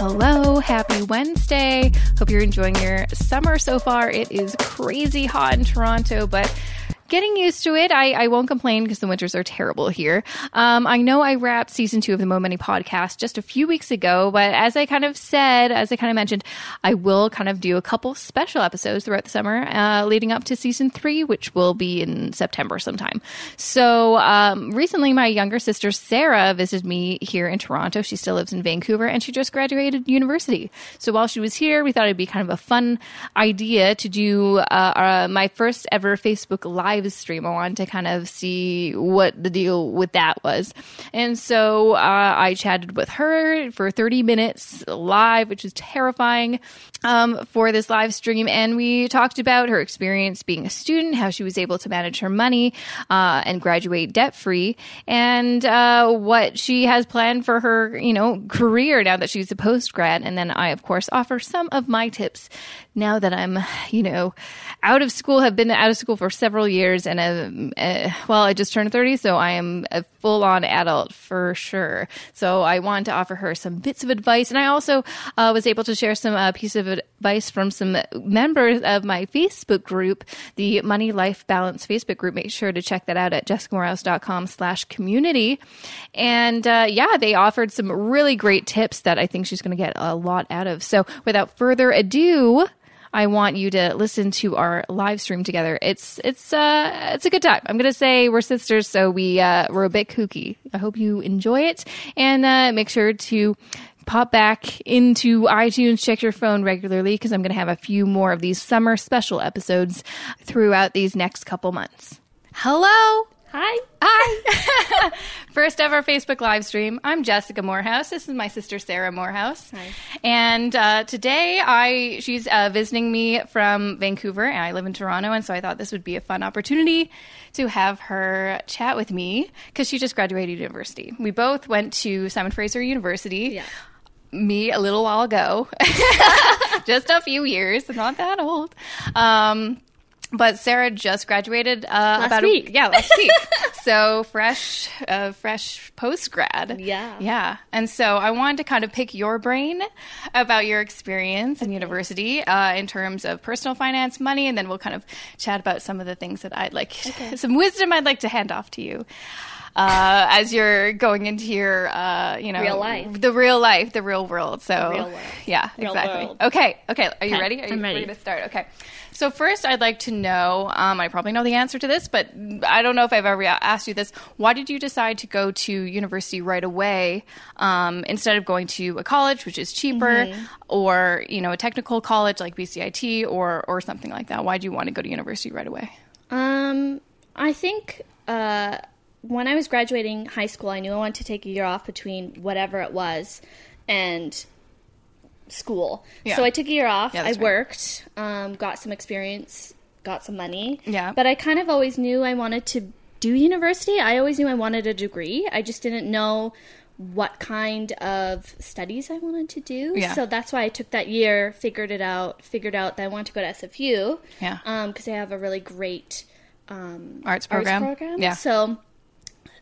Hello, happy Wednesday. Hope you're enjoying your summer so far. It is crazy hot in Toronto, but getting used to it. I, I won't complain because the winters are terrible here. Um, I know I wrapped season two of the Mo Money podcast just a few weeks ago, but as I kind of said, as I kind of mentioned, I will kind of do a couple special episodes throughout the summer uh, leading up to season three, which will be in September sometime. So um, recently, my younger sister Sarah visited me here in Toronto. She still lives in Vancouver and she just graduated university. So while she was here, we thought it'd be kind of a fun idea to do uh, uh, my first ever Facebook Live stream. I wanted to kind of see what the deal with that was. And so uh, I chatted with her for 30 minutes live, which was terrifying um, for this live stream. And we talked about her experience being a student, how she was able to manage her money uh, and graduate debt free, and uh, what she has planned for her, you know, career now that she's a post grad. And then I, of course, offer some of my tips now that I'm, you know, out of school, have been out of school for several years, and uh, uh, well, I just turned 30, so I am a full on adult for sure. So I wanted to offer her some bits of advice, and I also uh, was able to share some uh, piece of advice from some members of my Facebook group, the Money Life Balance Facebook group. Make sure to check that out at jessicamoorhouse.com slash community. And uh, yeah, they offered some really great tips that I think she's going to get a lot out of. So without further ado, I want you to listen to our live stream together. It's it's uh it's a good time. I'm gonna say we're sisters, so we uh, we're a bit kooky. I hope you enjoy it, and uh, make sure to pop back into iTunes, check your phone regularly because I'm going to have a few more of these summer special episodes throughout these next couple months. Hello. Hi. Hi. First ever Facebook live stream. I'm Jessica Moorhouse. This is my sister Sarah Moorhouse. Hi. And uh, today I she's uh, visiting me from Vancouver and I live in Toronto and so I thought this would be a fun opportunity to have her chat with me because she just graduated university. We both went to Simon Fraser University. Yeah. Me a little while ago, just a few years, not that old. Um, but Sarah just graduated uh, Last about week. A, yeah last week, so fresh, uh, fresh post grad. Yeah. yeah. And so I wanted to kind of pick your brain about your experience in university uh, in terms of personal finance, money, and then we'll kind of chat about some of the things that I'd like, some wisdom I'd like to hand off to you. Uh, as you're going into your, uh, you know, Real life. the real life, the real world. So, real world. yeah, Real exactly. world. Okay, okay. Are you Okay, ready? Are you I'm ready. to start? Okay. So first, I'd like to know. Um, I probably know the answer to this, but I don't know if I've ever asked you this. Why did you decide to go to university right away um, instead of going to a college, which is cheaper, Mm-hmm. or you know, a technical college like BCIT or or something like that? Why do you want to go to university right away? Um, I think uh, when I was graduating high school, I knew I wanted to take a year off between whatever it was and school. Yeah. So I took a year off. Yeah, I right. worked, um, got some experience, got some money. Yeah. But I kind of always knew I wanted to do university. I always knew I wanted a degree. I just didn't know what kind of studies I wanted to do. Yeah. So that's why I took that year, figured it out, figured out that I wanted to go to SFU. Yeah. Because they have a really great um, Arts program. arts program. Yeah. So,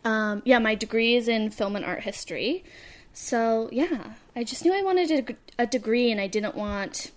um, yeah, my degree is in film and art history. So, yeah, I just knew I wanted a, a degree and I didn't want,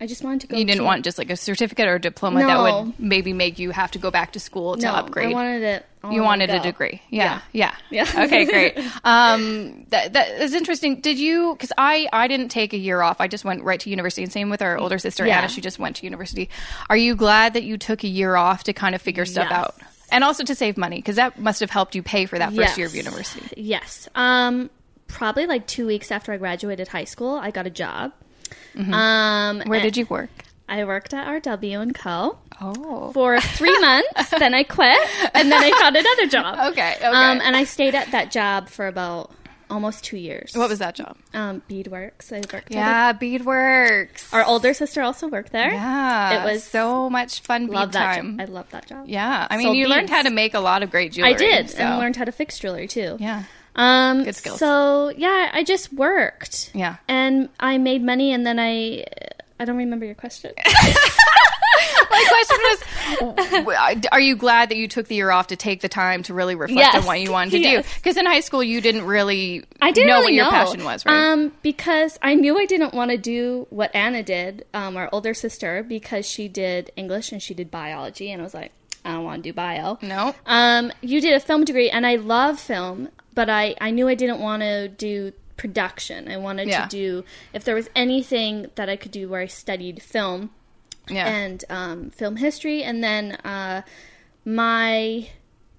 I just wanted to go You didn't to- want just like a certificate or a diploma that would maybe make you have to go back to school to no, upgrade. I wanted it. You wanted one a go. degree. Yeah. Yeah. Yeah. okay, great. Um, that, that is interesting. Did you, cause I, I didn't take a year off. I just went right to university and same with our older sister, Yeah. Anna. She just went to university. Are you glad that you took a year off to kind of figure stuff Yes. out? And also to save money, because that must have helped you pay for that first Yes. year of university. Yes. Um, probably like two weeks after I graduated high school, I got a job. Um, Mm-hmm. Where did you work? I worked at RW and Co. Oh. for three months. then I quit, and then I got another job. Okay, okay. Um, and I stayed at that job for about almost two years. What was that job? um, beadworks? I worked. At Yeah, beadworks. Our older sister also worked there. Yeah, it was so much fun bead love that. time. Job. I love that job. yeah, I mean, Sold you learned how to make a lot of great jewelry. I did, so- and learned how to fix jewelry too. Yeah, Um, Good skills. So yeah, I just worked. Yeah. and I made money, and then I, I don't remember your question. My question was, are you glad that you took the year off to take the time to really reflect Yes. on what you wanted to do? Because in high school, you didn't really I didn't know really what your know. passion was, right? Um, because I knew I didn't want to do what Anna did, um, our older sister, because she did English and she did biology, and I was like, I don't want to do bio. no. Um, you did a film degree, and I love film, but I, I knew I didn't want to do production. I wanted Yeah. to do, if there was anything that I could do where I studied film Yeah. and um, film history, and then uh, my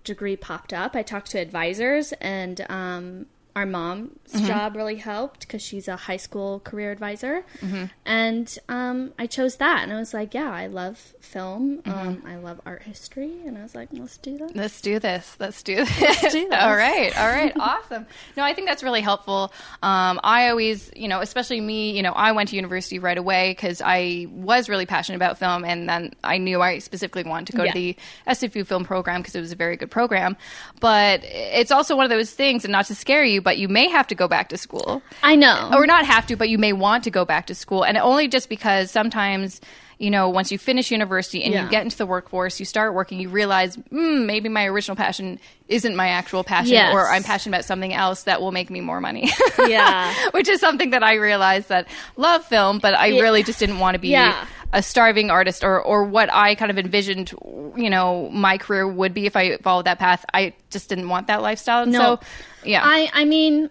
degree popped up. I talked to advisors, and um, our mom's Mm-hmm. job really helped because she's a high school career advisor, Mm-hmm. and um, I chose that. And I was like, yeah, I love film. Mm-hmm. Um, I love art history, and I was like, let's do that. Let's do this. Let's do this. do this. all right. All right. awesome. No, I think that's really helpful. Um, I always, you know, especially me, you know, I went to university right away because I was really passionate about film, and then I knew I specifically wanted to go Yeah. to the SFU film program because it was a very good program. But it's also one of those things, and not to scare you, but you may have to go back to school I know. or not have to, but you may want to go back to school, and only just because sometimes. You know, once you finish university and Yeah. you get into the workforce, you start working, you realize, mm, maybe my original passion isn't my actual passion, Yes. or I'm passionate about something else that will make me more money. Yeah. Which is something that I realized that love film, but I Yeah. really just didn't want to be Yeah. a starving artist or, or what I kind of envisioned, you know, my career would be if I followed that path. I just didn't want that lifestyle. And No. so, yeah. I I mean,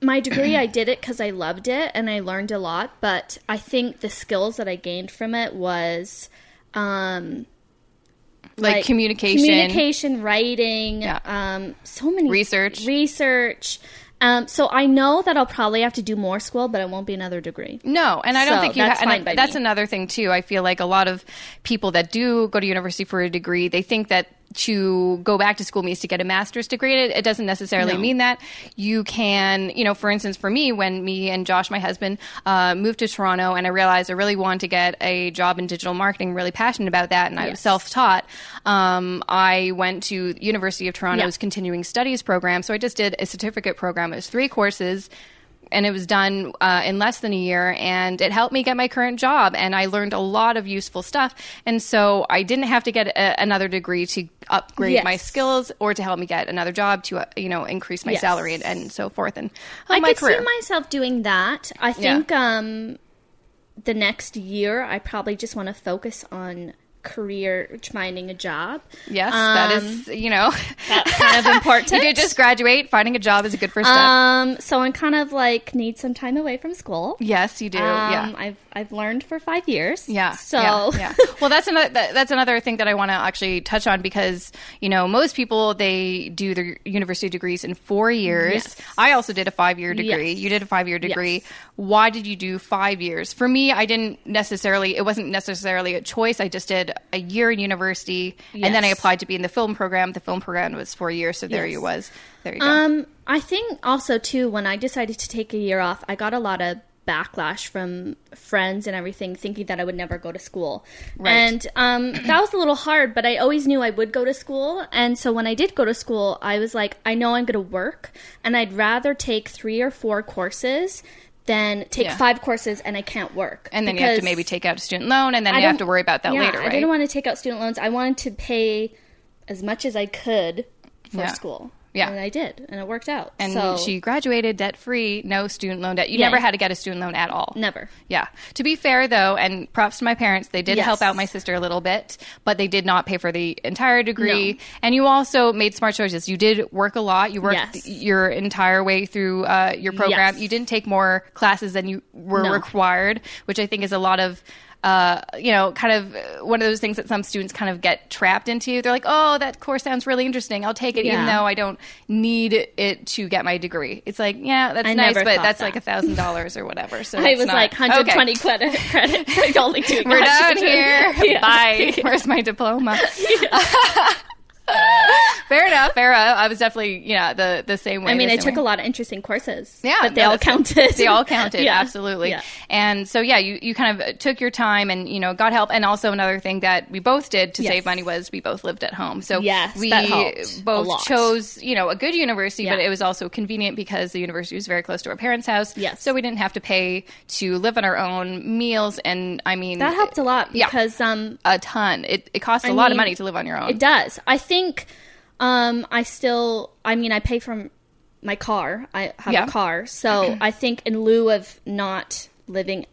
my degree I did it because I loved it and I learned a lot. But I think the skills that I gained from it was, um, like, communication. communication, writing, Yeah. um, so many Research. research. Um, so I know that I'll probably have to do more school, but it won't be another degree. No, and I don't So, think you. that's ha- and fine I- that's me. another thing too. I feel like a lot of people that do go to university for a degree, they think that to go back to school means to get a master's degree. It, it doesn't necessarily No. mean that. You can, you know, for instance, for me, when me and Josh, my husband, uh, moved to Toronto, and I realized I really wanted to get a job in digital marketing, really passionate about that, and I was self-taught. Um, I went to University of Toronto's Yeah. continuing studies program, so I just did a certificate program. It was three courses and it was done uh, in less than a year and it helped me get my current job and i learned a lot of useful stuff and so i didn't have to get a, another degree to upgrade Yes. my skills or to help me get another job to uh, you know increase my Yes. salary and, and so forth and uh, I could career see myself doing that. I think um, the next year I probably just want to focus on career finding a job. yes that Um, is you know That's kind of important. you did just graduate finding a job is a good first step Um, so I'm kind of like need some time away from school. yes you do Um, yeah I've I've learned for five years. Yeah. So yeah, yeah. Well, that's another that, that's another thing that I want to actually touch on because you know most people they do their university degrees in four years. Yes. I also did a five year degree. Yes. You did a five year degree. Yes. Why did you do five years? For me, I didn't necessarily. It wasn't necessarily a choice. I just did a year in university, and then I applied to be in the film program. The film program was four years, so there you was. There you go. Um, I think also too when I decided to take a year off, I got a lot of backlash from friends and everything, thinking that I would never go to school. Right. And um, that was a little hard, but I always knew I would go to school. And so when I did go to school, I was like, I know I'm going to work, and I'd rather take three or four courses than take Yeah. five courses and I can't work. and then you have to maybe take out a student loan, and then I you have to worry about that yeah, later, I right? didn't want to take out student loans. I wanted to pay as much as I could for Yeah. school. Yeah. And I did, and it worked out. and so, she graduated debt free, no student loan debt. You Yeah. never had to get a student loan at all. never. Yeah. To be fair, though, and props to my parents, they did Yes. help out my sister a little bit, but they did not pay for the entire degree. No. And you also made smart choices. You did work a lot. You worked Yes. your entire way through uh, your program. Yes. You didn't take more classes than you were No. required, which I think is a lot of. Uh, you know, kind of uh, one of those things that some students kind of get trapped into. They're like, "Oh, that course sounds really interesting. I'll take it, even though I don't need it to get my degree." It's like, yeah, that's I nice, but that's that. like a thousand dollars or whatever. So I was not- like 120 Okay. credit credit for only doing We're done here. Yeah. Bye. Where's my diploma? fair enough. Fair enough. I was definitely, yeah, the the same way. I mean, I took way. a lot of interesting courses. Yeah, but they all counted. They all counted, Yeah. absolutely. Yeah. And so, yeah, you, you kind of took your time and, you know, got help. And also another thing that we both did to Yes. save money was we both lived at home. So Yes, we that helped a both chose, you know, a good university, but it was also convenient because the university was very close to our parents' house. Yes. So we didn't have to pay to live on our own meals. And I mean, That helped a lot Yeah. because um, a ton. It, it costs a lot of money to live on your own. It does. I think um, I still. I mean, I pay for my car. I have Yeah. a car, so I think in lieu of not living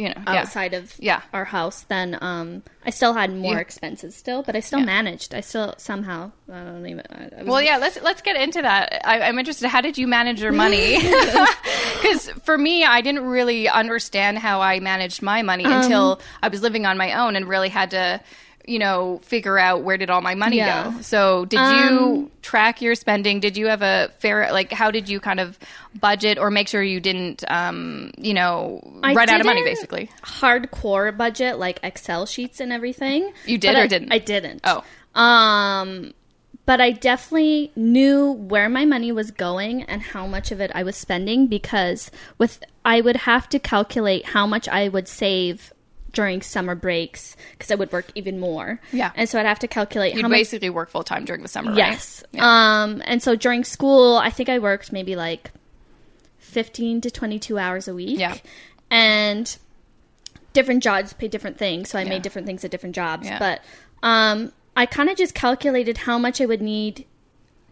you know, yeah. outside of Yeah. our house, then um, I still had more Yeah. expenses still, but I still Yeah. managed. I still somehow. I don't even. I, I Well, yeah, let's let's get into that. I, I'm interested. How did you manage your money? Because for me, I didn't really understand how I managed my money Um, until I was living on my own and really had to, you know, figure out where did all my money Yeah. go. So, did Um, you track your spending? Did you have a fair like? How did you kind of budget or make sure you didn't, um, you know, I run out of money basically? hardcore budget like Excel sheets and everything. You did or I- didn't? I didn't. Oh. Um, but I definitely knew where my money was going and how much of it I was spending because with I would have to calculate how much I would save during summer breaks because I would work even more. Yeah. and so I'd have to calculate You how much. basically work full time during the summer, right? Yes. Um, and so during school, I think I worked maybe like fifteen to twenty-two hours a week. Yeah. and different jobs pay different things, so I Yeah. made different things at different jobs. Yeah. But um, I kind of just calculated how much I would need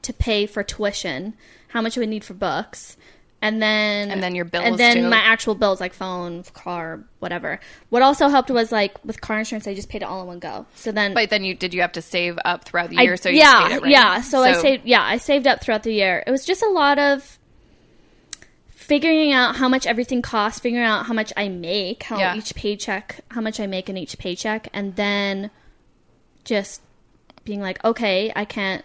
to pay for tuition, how much I would need for books, and then And then your bills, and then too. my actual bills like phone, car, whatever. What also helped was like with car insurance, I just paid it all in one go. So then But then you did you have to save up throughout the I- year? so you yeah, paid it, right? yeah. So, I saved. Yeah, I saved up throughout the year. It was just a lot of figuring out how much everything costs, figuring out how much I make, how Yeah. each paycheck, how much I make in each paycheck, and then just being like, okay, I can't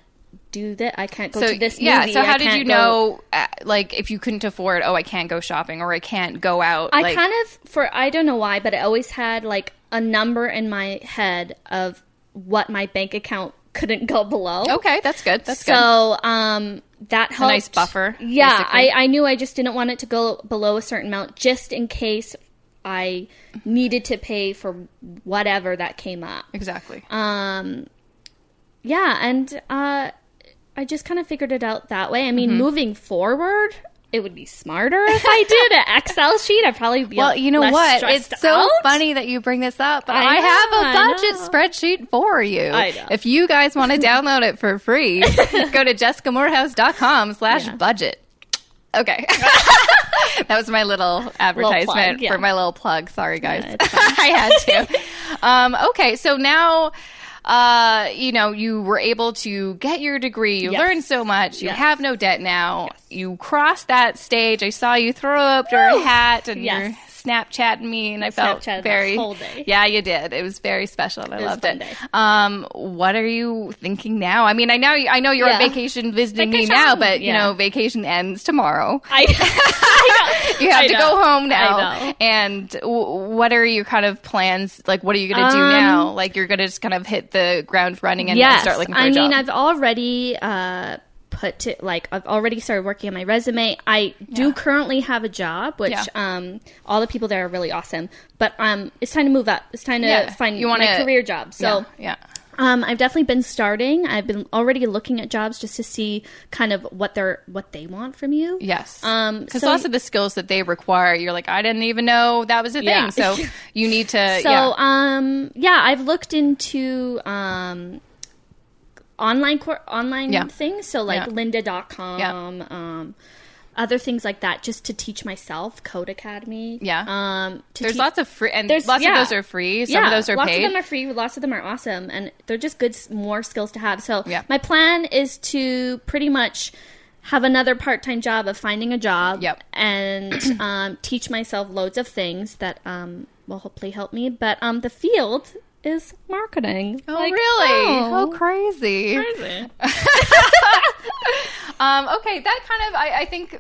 do that. I can't go so to this yeah movie. Yeah. So how did you go- know uh, like if you couldn't afford oh i can't go shopping or i can't go out I like, kind of for I don't know why, but I always had like a number in my head of what my bank account couldn't go below. okay that's good that's good so um that helped. nice buffer, Yeah, basically. I, I knew I just didn't want it to go below a certain amount just in case I needed to pay for whatever that came up. exactly Um yeah, and uh I just kind of figured it out that way. I mean, Mm-hmm. moving forward, it would be smarter if I did an Excel sheet. I'd probably be well you know what it's so out. funny that you bring this up I i, know, have a budget spreadsheet for you I know. if you guys want to download it for free go to jessicamoorhouse.com/slash-budget. okay that was my little advertisement yeah. for my little plug sorry guys fine. i had to um, okay so now uh, you know, you were able to get your degree. You Yes. learned so much. You Yes. have no debt now. You crossed that stage. I saw you throw up your hat and Yes. you're Snapchatting me, and I felt Snapchatted very. whole day. Yeah, you did. It was very special, and I a loved it. Um, what are you thinking now? I mean, I know I know you're on vacation visiting me now, but you know, vacation ends tomorrow. I, I know. You have I to know. go home I now. know. And w- what are your kind of plans? Like, what are you going to do Um, now? Like, you're going to just kind of hit the ground running and, and start looking for a I job. mean, I've already uh, put to, like I've already started working on my resume. I do Yeah. currently have a job, which Yeah. um, all the people there are really awesome. But um, it's time to move up. It's time to Yeah. find You want a career job. So. yeah, yeah. Um, I've definitely been starting. I've been already looking at jobs just to see kind of what they're what they want from you. Yes. Um, because so- lots of the skills that they require, you're like, I didn't even know that was a Yeah. thing. So you need to. So yeah. um yeah, I've looked into um online cour online Yeah. things, so like Yeah. lynda.com, Yeah. um other things like that just to teach myself Codecademy. Yeah. Um to There's teach- lots of free, and There's- lots yeah. of those are free. Some of those are lots paid. of them are free. Lots of them are awesome, and they're just good, more skills to have. So Yeah. my plan is to pretty much have another part-time job of finding a job Yep. and um, teach myself loads of things that um, will hopefully help me. But um, the field is marketing. oh, Like, really? oh. Oh, crazy. Crazy. Um, okay, that kind of I, I think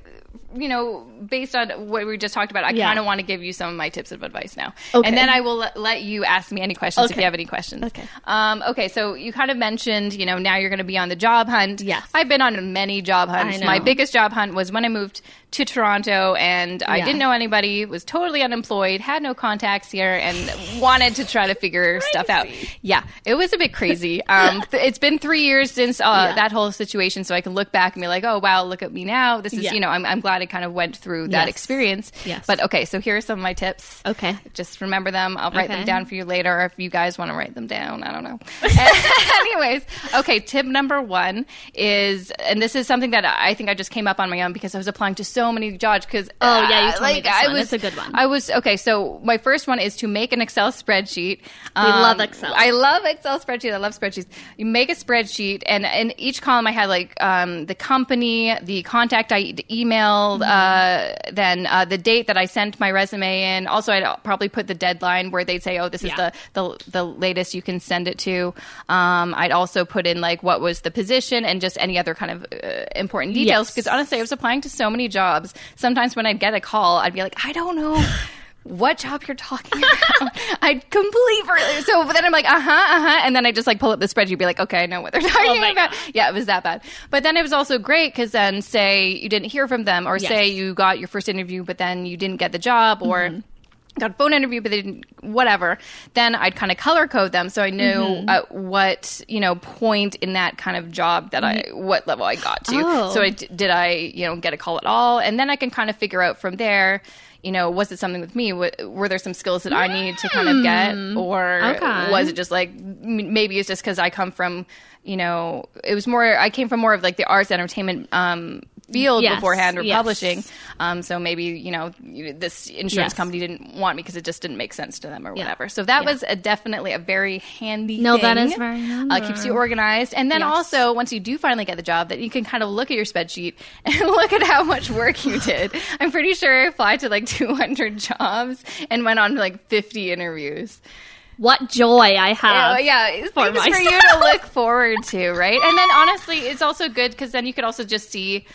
you know, based on what we just talked about, I Yeah. kind of want to give you some of my tips of advice now. Okay. And then I will let, let you ask me any questions if you have any questions. Okay. Um, okay. So you kind of mentioned, you know, now you're going to be on the job hunt. Yes. I've been on many job hunts. My biggest job hunt was when I moved to Toronto and I Yeah. didn't know anybody, was totally unemployed, had no contacts here, and wanted to try to figure stuff out. Yeah, it was a bit crazy. Um, th- it's been three years since uh, Yeah. that whole situation, so I can look back and be like, oh, wow, look at me now. This is, Yeah. you know, I'm, I'm glad I kind of went through that Yes. experience. Yes. But okay, so here are some of my tips. Okay. Just remember them. I'll write them down for you later if you guys want to write them down. I don't know. Anyways, okay, tip number one is, and this is something that I think I just came up on my own because I was applying to so many jobs because, Oh, yeah, you told me this I one. was, It's a good one. I was, okay, so my first one is to make an Excel spreadsheet. Um, love Excel. I love Excel spreadsheets. I love spreadsheets. You make a spreadsheet, and in each column I had like um, the company, the contact I emailed, Mm-hmm. uh, then uh, the date that I sent my resume in. Also, I'd probably put the deadline where they'd say, "Oh, this is the, the the latest you can send it to." Um, I'd also put in like what was the position and just any other kind of uh, important details. Yes. Because honestly, I was applying to so many jobs. Sometimes when I'd get a call, I'd be like, "I don't know." what job you're talking about. I'd completely so but then I'm like, uh huh, uh huh, and then I just like pull up the spreadsheet, be like, okay, I know what they're talking my about. God. Yeah, it was that bad. But then it was also great because then say you didn't hear from them, or Yes. say you got your first interview, but then you didn't get the job, or. Mm-hmm. Got a phone interview, but they didn't, whatever. Then I'd kind of color code them so I knew Mm-hmm. at what, you know, point in that kind of job that I, what level I got to. Oh. So I, did I, you know, get a call at all? And then I can kind of figure out from there, you know, was it something with me? Were there some skills that I need to kind of get? Or Hmm. Okay. was it just like, maybe it's just because I come from, you know, it was more, I came from more of like the arts entertainment, um, field Yes, beforehand or yes. publishing. Um, so maybe, you know, this insurance Yes. company didn't want me because it just didn't make sense to them or Yeah. whatever. So that Yeah. was a, definitely a very handy No, thing. that is very handy. Uh, keeps you organized. And then also, once you do finally get the job, that you can kind of look at your spreadsheet and look at how much work you did. I'm pretty sure I applied to like 200 jobs and went on like 50 interviews. What joy I have. Yeah, it's for for you to look forward to, right? And then honestly, it's also good because then you could also just see.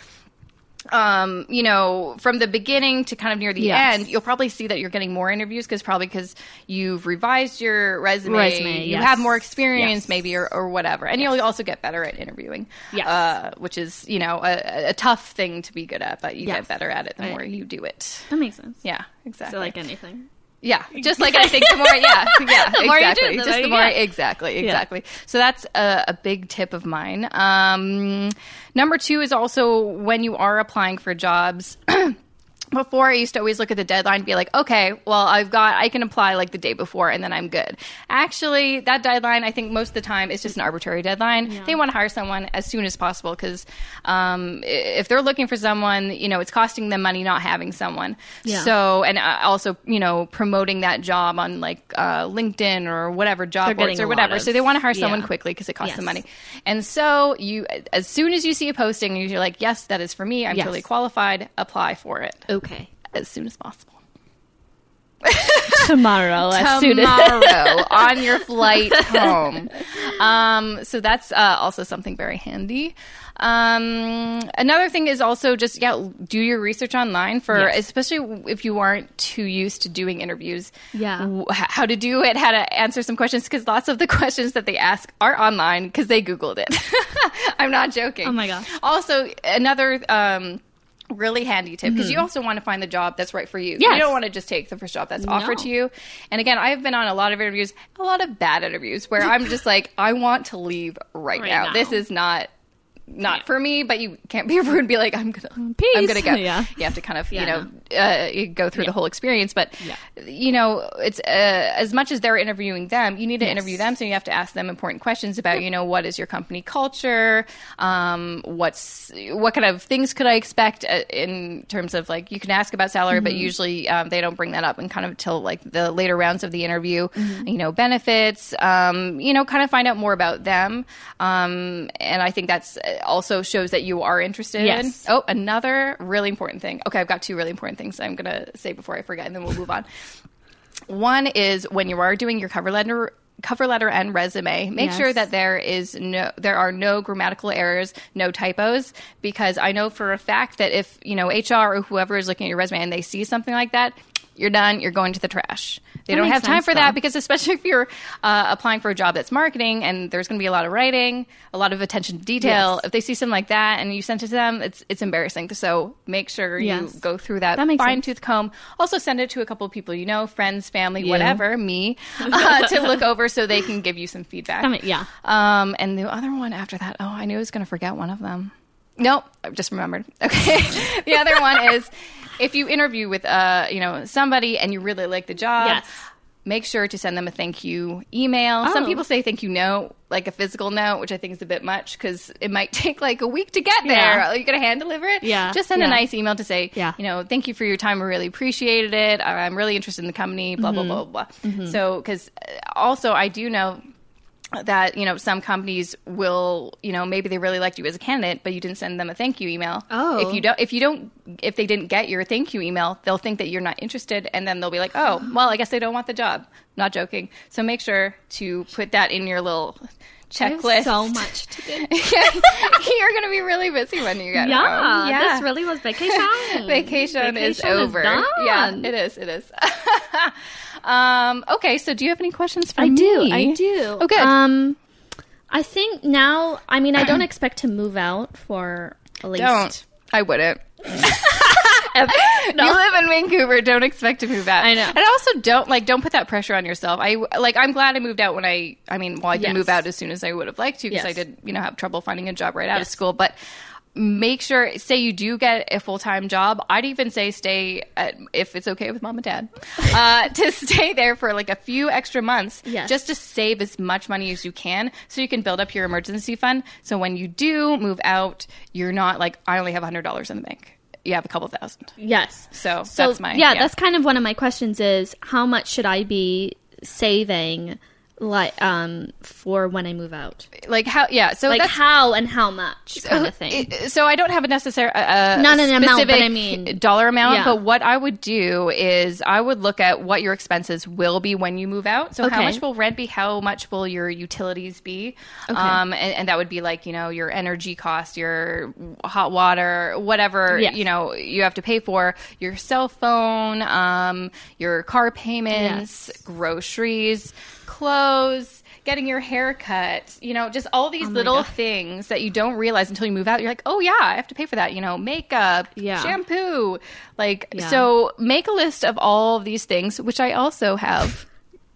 Um, you know, from the beginning to kind of near the Yes. end, you'll probably see that you're getting more interviews because probably because you've revised your resume, Resume, you yes. have more experience, Yes. maybe, or, or whatever, and you'll also get better at interviewing, Yes. uh, which is you know a, a tough thing to be good at, but you get better at it the more you do it. That makes sense. Yeah, exactly. So, like anything. Yeah, just like I think the more, yeah, yeah, The you do, exactly. the just the more, get. exactly, exactly. So that's a, a big tip of mine. Um, number two is also when you are applying for jobs. Before I used to always look at the deadline and be like, okay, well, I've got, I can apply like the day before and then I'm good. Actually, that deadline, I think most of the time is just an arbitrary deadline. They want to hire someone as soon as possible because um, if they're looking for someone, you know, it's costing them money not having someone. Yeah. So, and uh, also, you know, promoting that job on like uh, LinkedIn or whatever job boards or whatever. of- so they want to hire someone yeah. quickly because it costs them Yes. money. And so you, as soon as you see a posting, and you're like, yes, that is for me. I'm Yes. totally qualified. Apply for it Okay. as soon as possible. Tomorrow, as soon as. Tomorrow on your flight home. Um, so that's uh, also something very handy. Um, another thing is also just yeah, do your research online for Yes. especially if you aren't too used to doing interviews. Yeah. w- how to do it, how to answer some questions because lots of the questions that they ask are online because they googled it. I'm not joking. Oh my gosh. Also, another. Um, Really handy tip because you also want to find the job that's right for you. You Mm-hmm. Don't want to just take the first job that's offered to you. And again, I've been on a lot of interviews, a lot of bad interviews where I'm just like, I want to leave right, Right now. now. This is not not for me, but you can't be rude and be like, I'm gonna I'm gonna go. Yeah. You have to kind of, Yeah, you know, uh, go through the whole experience. But Yeah. you know, it's uh, as much as they're interviewing them, you need to Yes. interview them. So you have to ask them important questions about, you know, what is your company culture? Um, what's what kind of things could I expect uh, in terms of like you can ask about salary, but usually um, they don't bring that up and kind of till like the later rounds of the interview. You know, benefits. Um, you know, kind of find out more about them. Um, and I think that's uh, also shows that you are interested. Yes. Oh, another really important thing. Okay, I've got two really important things I'm going to say before I forget, and then we'll move on. One is when you are doing your cover letter cover letter and resume. Make Yes. sure that there is no there are no grammatical errors, no typos because I know for a fact that if, you know, HR or whoever is looking at your resume and they see something like that, you're done, you're going to the trash. They That don't have time sense, for that because especially if you're uh, applying for a job that's marketing and there's going to be a lot of writing, a lot of attention to detail. Yes. If they see something like that and you sent it to them, it's it's embarrassing. So make sure Yes. you go through that, That fine tooth comb. Also send it to a couple of people you know, friends, family, You. whatever, me, uh, to look over so they can give you some feedback. I mean, yeah. Um, and the other one after that, oh, I knew I was going to forget one of them. Nope, I just remembered. Okay, the other one is if you interview with uh, you know, somebody and you really like the job. Yes. Make sure to send them a thank you email. Some Oh. people say thank you note, like a physical note, which I think is a bit much because it might take like a week to get there. Yeah. Are you to hand deliver it? Yeah, Just send a nice email to say, Yeah. you know, thank you for your time. I really appreciated it. I'm really interested in the company. Blah Mm-hmm. blah blah blah. blah. So, because also I do know that you know some companies will you know maybe they really liked you as a candidate but you didn't send them a thank you email. Oh. if you don't if you don't if they didn't get your thank you email they'll think that you're not interested and then they'll be like oh well i guess they don't want the job. Not joking. So make sure to put that in your little checklist so much to do. you're gonna be really busy when you get Yeah, home yeah this really was vacation. vacation, is Vacation is over done. yeah it is it is um okay so do you have any questions for me? I me do. I do. oh Um, I think now. I mean, I don't expect to move out for at least. Don't. I wouldn't. Ever. You live in Vancouver. Don't expect to move out. I know. And also don't like don't put that pressure on yourself. I like. I'm glad I moved out when I. I mean, well, I didn't Yes. move out as soon as I would have liked to because I did. You know, have trouble finding a job right out of school. But make sure. Say you do get a full time job. I'd even say stay at if it's okay with mom and dad uh, to stay there for like a few extra months. Yes. Just to save as much money as you can, so you can build up your emergency fund. So when you do move out, you're not like I only have hundred dollars in the bank. You have a couple thousand. Yes. So, So that's my yeah, that's kind of one of my questions. Is how much should I be saving, like, um, for when I move out? like how yeah. So Like that's how and how much kind of thing. so I don't have a necessary uh, Not an amount, but I mean- dollar amount. Yeah. But what I would do is I would look at what your expenses will be when you move out. So how much will rent be? How much will your utilities be? Okay. Um, and, and that would be like you know your energy cost, your hot water, whatever Yes. you know you have to pay for, your cell phone, um, your car payments, groceries, clothes. Getting your hair cut, you know, just all these Oh little God. things that you don't realize until you move out. You're like, oh yeah, I have to pay for that. You know, makeup, Yeah. shampoo, like Yeah. so. Make a list of all of these things, which I also have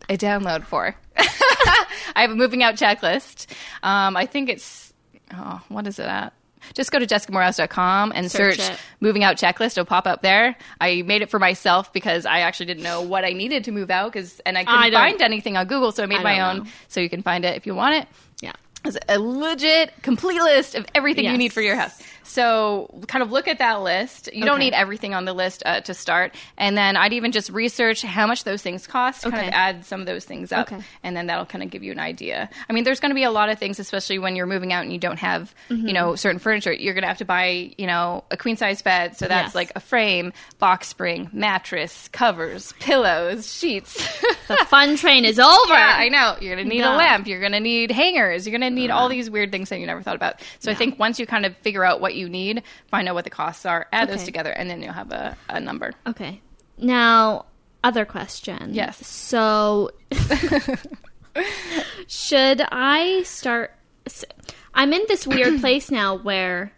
a download for. I have a moving out checklist. Um, I think it's oh, what is it at? Just go to jessicamoorhouse.com and Search search, moving out checklist. It'll pop up there. I made it for myself because I actually didn't know what I needed to move out because and I couldn't I find anything on Google, so I made I my own. know. So you can find it if you want it. yeah. It's a legit, complete list of everything you need for your house. So, kind of look at that list. You don't need everything on the list uh, to start. And then I'd even just research how much those things cost, kind of add some of those things up. Okay. And then that'll kind of give you an idea. I mean, there's going to be a lot of things, especially when you're moving out and you don't have, Mm-hmm. you know, certain furniture. You're going to have to buy, you know, a queen size bed. So that's Yes. like a frame, box spring, mattress, covers, pillows, sheets. The fun train is over. Yeah, I know. You're going to need Yeah. a lamp. You're going to need hangers. You're going to need all these weird things that you never thought about. So I think once you kind of figure out what you need, find out what the costs are, add those together, and then you'll have a, a number. Okay. Now, other question. Yes. So, should I start? I'm in this weird place now where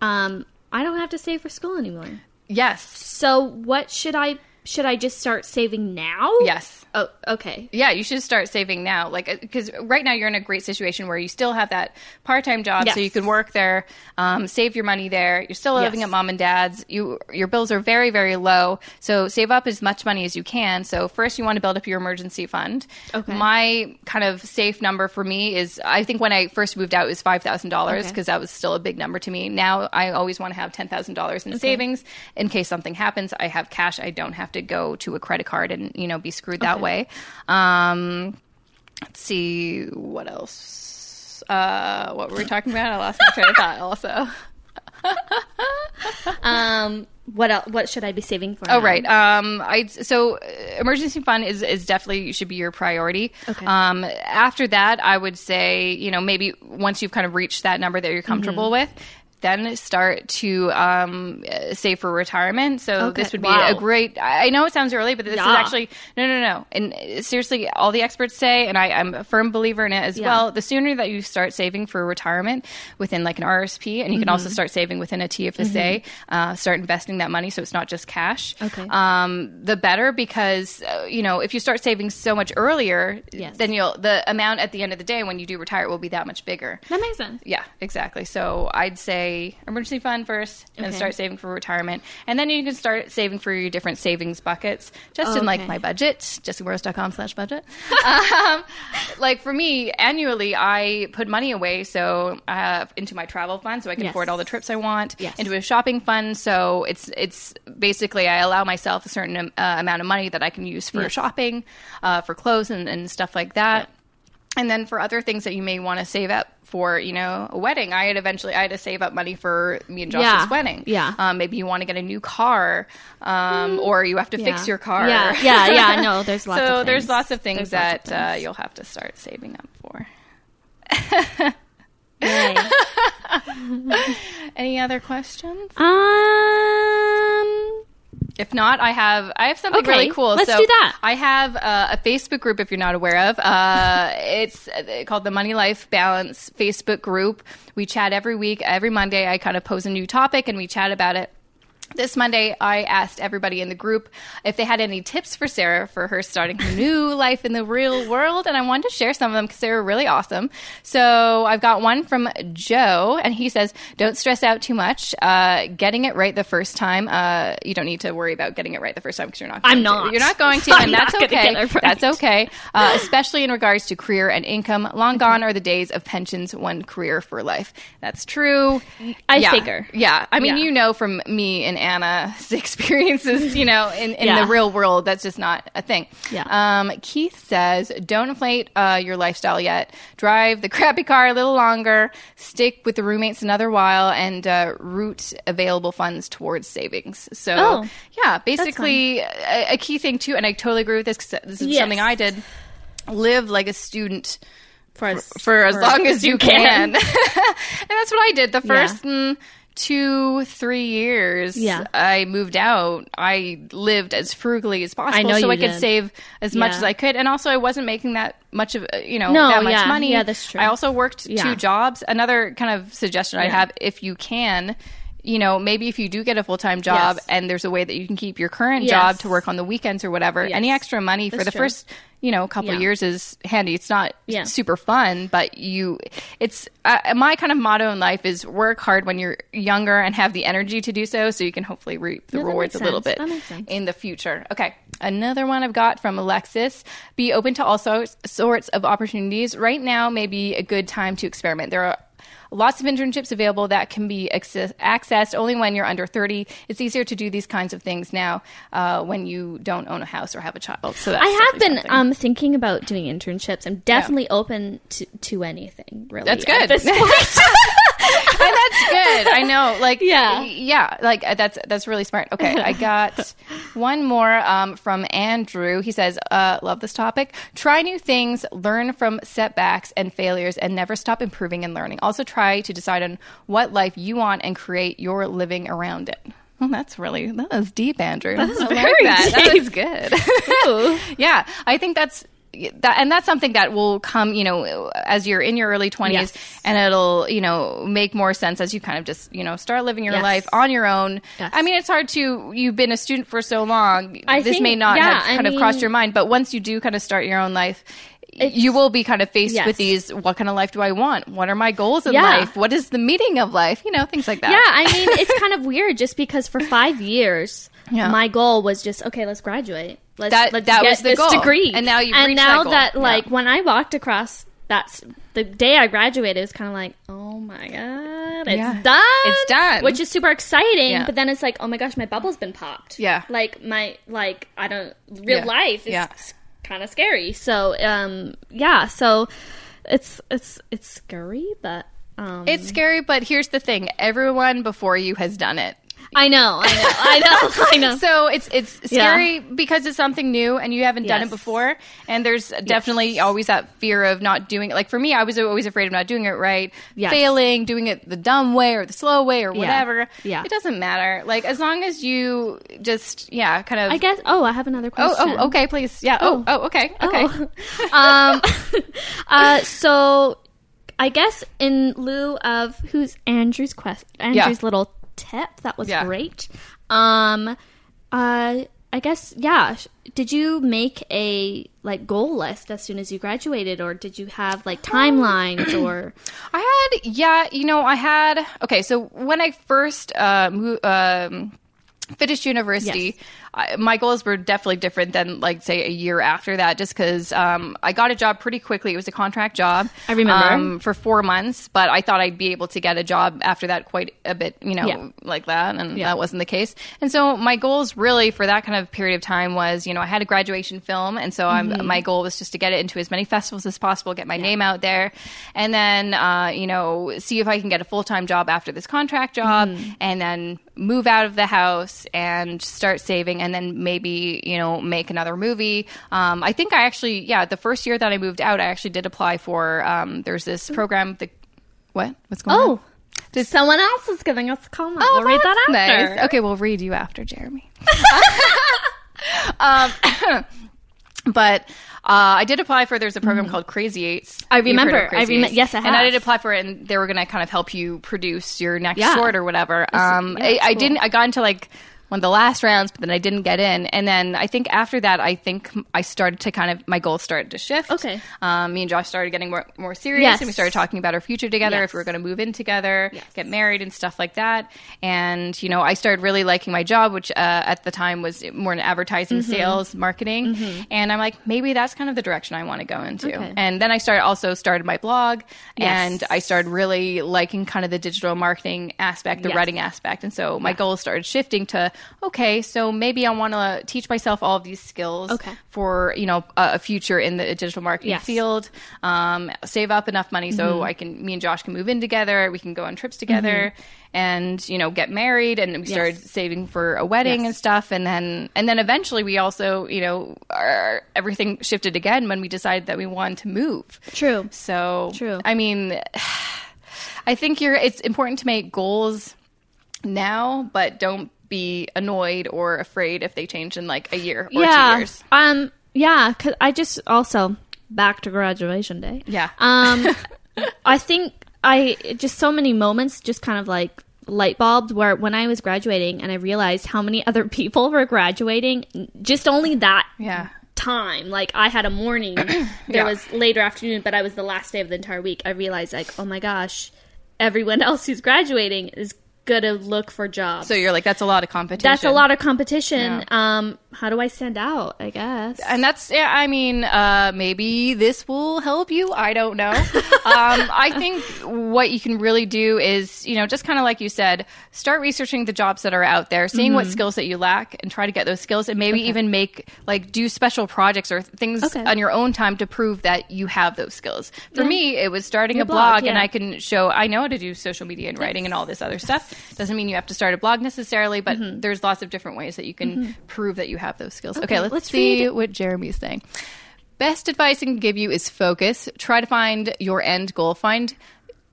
um, I don't have to save for school anymore. Yes. So, what should I? Should I just start saving now? Yes. Oh, okay. Yeah, you should start saving now. Like, because right now you're in a great situation where you still have that part time job, Yes. so you can work there, um, save your money there. You're still living Yes. at mom and dad's. You your bills are very very low, so save up as much money as you can. So first, you want to build up your emergency fund. Okay. My kind of safe number for me is I think when I first moved out it was five thousand dollars because that was still a big number to me. Now I always want to have ten thousand dollars in savings in case something happens. I have cash. I don't have to go to a credit card and you know be screwed that Okay. way. Um, let's see what else. Uh, what were we talking about? I lost my train of thought. Also, um, what else, what should I be saving for? Oh now? right. Um, I so uh, emergency fund is is definitely should be your priority. Okay. Um, after that, I would say you know maybe once you've kind of reached that number that you're comfortable Mm-hmm. with. Then start to um, save for retirement. So Okay. this would be Wow. a great. I know it sounds early, but this is actually no, no, no. And seriously, all the experts say, and I, I'm a firm believer in it as Yeah. well. The sooner that you start saving for retirement within like an RSP, and you can Mm-hmm. also start saving within a TFSA, uh, start investing that money so it's not just cash Okay. um, the better because uh, you know if you start saving so much earlier, Yes. then you'll the amount at the end of the day when you do retire will be that much bigger. That makes sense. Yeah, exactly. So I'd say emergency fund first, and Okay. start saving for retirement, and then you can start saving for your different savings buckets, just in like my budget, jessicamoorhouse.com slash budget. um, like for me, annually, I put money away so uh, into my travel fund, so I can Yes. afford all the trips I want. Yes. Into a shopping fund, so it's it's basically I allow myself a certain uh, amount of money that I can use for Yes. shopping, uh, for clothes and, and stuff like that. And then for other things that you may want to save up for, you know, a wedding, I had eventually I had to save up money for me and Josh's Yeah. wedding. Yeah. Um, maybe you want to get a new car, um, or you have to fix your car. Yeah, yeah, yeah. No, there's lots so there's lots of things There's lots that of Uh, you'll have to start saving up for. Any other questions? um. If not, I have I have something Okay, really cool. let's so do that. I have uh, a Facebook group if you're not aware of. Uh, it's uh, called the Money Life Balance Facebook group. We chat every week. Every Monday, I kind of pose a new topic and we chat about it. This Monday, I asked everybody in the group if they had any tips for Sarah for her starting her new life in the real world, and I wanted to share some of them because they were really awesome. So I've got one from Joe, and he says, "Don't stress out too much. Uh, getting it right the first time. Uh, you don't need to worry about getting it right the first time because you're not. Going I'm to. not. You're not going to, and that's okay. right. That's okay. Uh, especially in regards to career and income. Long gone are the days of pensions, one career for life. That's true. I yeah. figure. Yeah. I mean, Yeah. you know from me and Anna's experiences, you know, in, in Yeah. the real world, that's just not a thing. Yeah. Um, Keith says, don't inflate uh, your lifestyle yet. Drive the crappy car a little longer. Stick with the roommates another while and uh, route available funds towards savings. So, Oh, yeah, basically a, a key thing too, and I totally agree with this because this is Yes. something I did. Live like a student For as, for as long as you can. and that's what I did. The Yeah. first mm, two, three years Yeah. I moved out, I lived as frugally as possible know so I could save as much as I could. And also, I wasn't making that much of, uh, you know, No, that much yeah. money. Yeah, that's true. I also worked Yeah. two jobs. Another kind of suggestion I have, if you can, you know, maybe if you do get a full time job Yes. and there's a way that you can keep your current Yes. job to work on the weekends or whatever, Yes. any extra money for That's the true. first, you know, couple Yeah. years is handy. It's not Yeah. super fun, but you, it's uh, my kind of motto in life is work hard when you're younger and have the energy to do so, so you can hopefully reap the that rewards a little bit That makes sense. in the future. Okay. Another one I've got from Alexis. Be open to all sorts, sorts of opportunities. Right now may be a good time to experiment. There are lots of internships available that can be access- accessed only when you're under 30. It's easier to do these kinds of things now uh, when you don't own a house or have a child. So that's I have been um thinking about doing internships. I'm definitely open to, to anything. Really, That's at good. and that's good. I know. Like, Yeah. yeah. Like uh, that's that's really smart. Okay, I got one more um, from Andrew. He says, uh, "Love this topic. Try new things, learn from setbacks and failures, and never stop improving and learning. Also, try to decide on what life you want and create your living around it." Well, that's really that was deep, Andrew. That is I like very that. That deep. was good. Yeah, I think that's that, and that's something that will come, you know, as you're in your early 20s, Yes. and it'll, you know, make more sense as you kind of just, you know, start living your Yes. life on your own. Yes. I mean, it's hard to, you've been a student for so long. I this think- may not yeah, have I kind of crossed your mind, but once you do kind of start your own life, you will be kind of faced Yes. with these what kind of life do I want? What are my goals in Yeah. life? What is the meaning of life? You know, things like that. Yeah, I mean, it's kind of weird just because for five years, Yeah. my goal was just okay. Let's graduate. Let's That- let's that get was the this goal. degree. And now you've and now that that Yeah. like when I walked across that's the day I graduated, it was kind of like, oh my god, it's Yeah. done. It's done. which is super exciting. Yeah. But then it's like, oh my gosh, my bubble's been popped. Yeah. like my like I don't real Yeah. life is Yeah. kind of scary. So um yeah, so it's it's it's scary, but Um, It's scary, but here's the thing: everyone before you has done it. I know, I know, I know, I know. So it's it's scary because it's something new and you haven't done it before. And there's definitely always that fear of not doing it. Like for me, I was always afraid of not doing it right, Yes. failing, doing it the dumb way or the slow way or whatever. Yeah. it doesn't matter. Like as long as you just yeah, kind of. I guess. Oh, I have another Oh, question. oh, okay, please. Yeah. Oh, Oh. oh, okay, okay. Oh. um, uh, so I guess in lieu of who's Andrew's quest, Andrew's little tip that was Yeah. great. Um, uh, I guess yeah. Did you make a like goal list as soon as you graduated, or did you have like timelines or? I had, yeah, you know, I had. Okay, so when I first uh, mo- um, finished university, Yes. I, my goals were definitely different than, like, say, a year after that, just because um, I got a job pretty quickly. It was a contract job. I remember. um, for four months, but I thought I'd be able to get a job after that quite a bit, you know, Yeah. like that, and Yeah. that wasn't the case. And so my goals really for that kind of period of time was, you know, I had a graduation film, and so Mm-hmm. I'm, my goal was just to get it into as many festivals as possible, get my name out there, and then, uh, you know, see if I can get a full time job after this contract job, Mm-hmm. and then move out of the house and start saving, and then maybe, you know, make another movie. Um, I think I actually, yeah, the first year that I moved out, I actually did apply for. Um, there's this program. The what? What's going on? Oh, Did someone else is giving us a comment. Oh, we'll read that that's after. nice. Okay, we'll read you after, Jeremy. um, but I did apply for. There's a program called Crazy Eights. Mm-hmm. I remember. I Crazy rem- Eights? yes, I have. And I did apply for it, and they were going to kind of help you produce your next Yeah. short or whatever. Um, yeah, I, it's I didn't. I got into like one of the last rounds, but then I didn't get in. And then I think after that, I think I started to kind of my goals started to shift. Okay. Um, me and Josh started getting more more serious, Yes. and we started talking about our future together. Yes. If we were going to move in together, Yes. get married and stuff like that. And you know, I started really liking my job, which uh, at the time was more in advertising, Mm-hmm. sales, marketing. And I'm like, maybe that's kind of the direction I want to go into. Okay. And then I started also started my blog, and I started really liking kind of the digital marketing aspect, the writing aspect. And so my goals started shifting to okay, so maybe I want to teach myself all of these skills Okay. for you know a, a future in the digital marketing Yes. field. Um, save up enough money so I can me and Josh can move in together. We can go on trips together, and you know get married. And we started saving for a wedding Yes. and stuff. And then and then eventually we also you know our, everything shifted again when we decided that we wanted to move. True. So True. I mean, I think you're. It's important to make goals now, but don't be annoyed or afraid if they change in like a year or yeah. two years. Um. Yeah. Cause I just also back to graduation day. Yeah. Um. I think I just so many moments just kind of like light bulbs where when I was graduating and I realized how many other people were graduating just only that Yeah. time like i had a morning there Yeah. was later afternoon but i was the last day of the entire week i realized like oh my gosh everyone else who's graduating is gonna look for jobs. So you're like, that's a lot of competition. that's a lot of competition. Yeah. um how do i stand out i guess? And that's yeah i mean uh maybe this will help you. I don't know. Um i think what you can really do is you know just kind of like you said start researching the jobs that are out there seeing what skills that you lack and try to get those skills and maybe even make like do special projects or things Okay. on your own time to prove that you have those skills. For Yeah. me it was starting Your a blog, blog, and i can show i know how to do social media and writing and all this other stuff doesn't mean you have to start a blog necessarily but mm-hmm. there's lots of different ways that you can mm-hmm. prove that you have those skills okay, let's, let's see read. what Jeremy's saying. Best advice I can give you is focus. Try to find your end goal. Find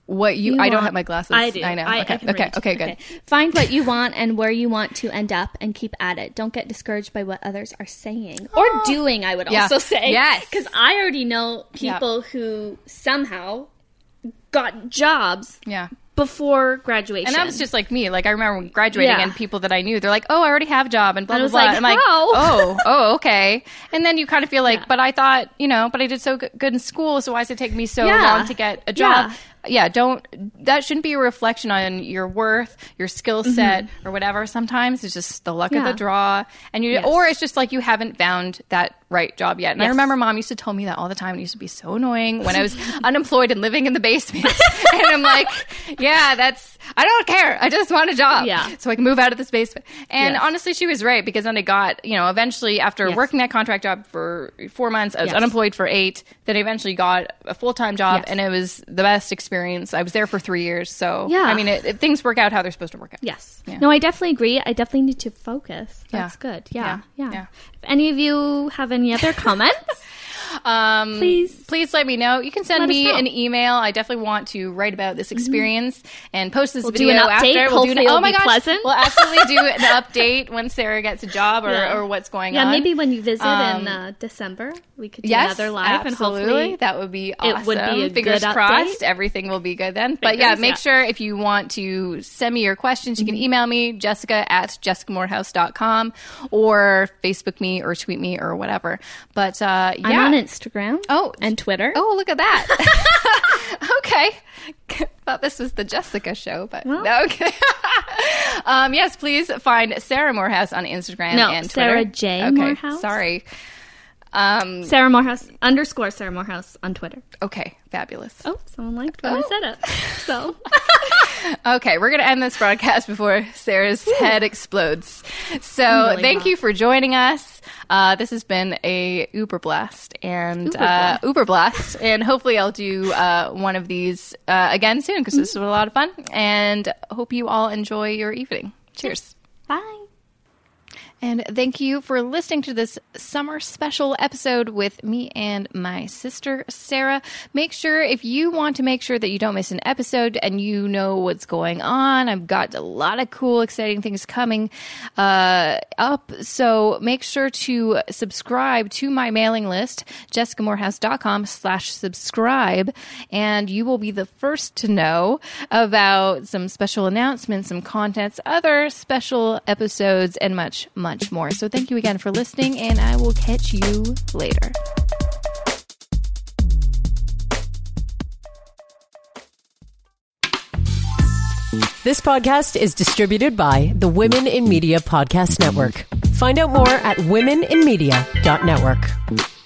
what you. You I don't have my glasses. I do. I know. I, okay. I okay. read. Okay. Good. Find what you want and where you want to end up, and keep at it. Don't get discouraged by what others are saying or ah. doing. I would Yeah. also say, Yes. because I already know Yeah. people who somehow got jobs Yeah. Before graduation. And that was just like me. Like I remember when graduating Yeah. and people that I knew, they're like, "Oh, I already have a job," and blah And I blah was blah. like, I'm like? "Oh, oh, okay." And then you kind of feel like, Yeah. "But I thought, you know, but I did so good in school, so why does it take me so Yeah. long to get a job?" Yeah. Yeah, don't. That shouldn't be a reflection on your worth, your skill set, or whatever. Sometimes it's just the luck of Mm-hmm. The draw, and you, Yes. or it's just like you haven't found that right job yet. And I remember mom used to tell me that all the time. It used to be so annoying when I was unemployed and living in the basement. and I'm like, yeah, that's, I don't care. I just want a job. Yeah. So I can move out of this basement. And Yes. honestly, she was right because then I got, you know, eventually after Yes. working that contract job for four months, I was Yes. unemployed for eight. Then I eventually got a full time job Yes. and it was the best experience. I was there for three years, so Yeah. I mean, it, it, things work out how they're supposed to work out. Yes. Yeah. No, I definitely agree. I definitely need to focus. That's Yeah. good. Yeah. Yeah. Yeah. Yeah. If any of you have any other comments, Um, Please. please let me know. You can send Let me an email. I definitely want to write about this experience and post this We'll do video an update. after. We'll do an, oh my gosh, pleasant. we'll absolutely do an update when Sarah gets a job or, Yeah. or what's going yeah, on. Yeah, maybe when you visit Um, in uh, December, we could do Yes, another live absolutely. and hopefully that would be awesome. it would be a Fingers good crossed, update. everything will be good then. But yeah, make yeah. sure if you want to send me your questions, you Mm-hmm. can email me, jessica at jessicamoorhouse.com or Facebook me or tweet me or whatever. But uh, yeah. Instagram. Oh. and Twitter. Oh, look at that. okay. Thought this was the Jessica show, but Well. no, okay. um, yes, please find Sarah Moorhouse on Instagram No, and Twitter. Sarah J. Okay, Moorhouse. Sorry. Um, Sarah Moorhouse underscore Sarah Moorhouse on Twitter. okay, fabulous. Oh, someone liked when I Oh. said it. So Okay, we're going to end this broadcast before Sarah's head explodes. So, really thank hot. you for joining us. Uh, this has been a Uber blast and Uber uh, blast. Uber blast, and hopefully I'll do uh, one of these uh, again soon because this was a lot of fun. And hope you all enjoy your evening. Cheers. bye. And thank you for listening to this summer special episode with me and my sister, Sarah. Make sure if you want to make sure that you don't miss an episode and you know what's going on, I've got a lot of cool, exciting things coming uh, up. So make sure to subscribe to my mailing list, jessicamoorhouse.com slash subscribe, and you will be the first to know about some special announcements, some contents, other special episodes, and much, much more. So thank you again for listening, and I will catch you later. This podcast is distributed by the Women in Media Podcast Network. Find out more at womeninmedia.network.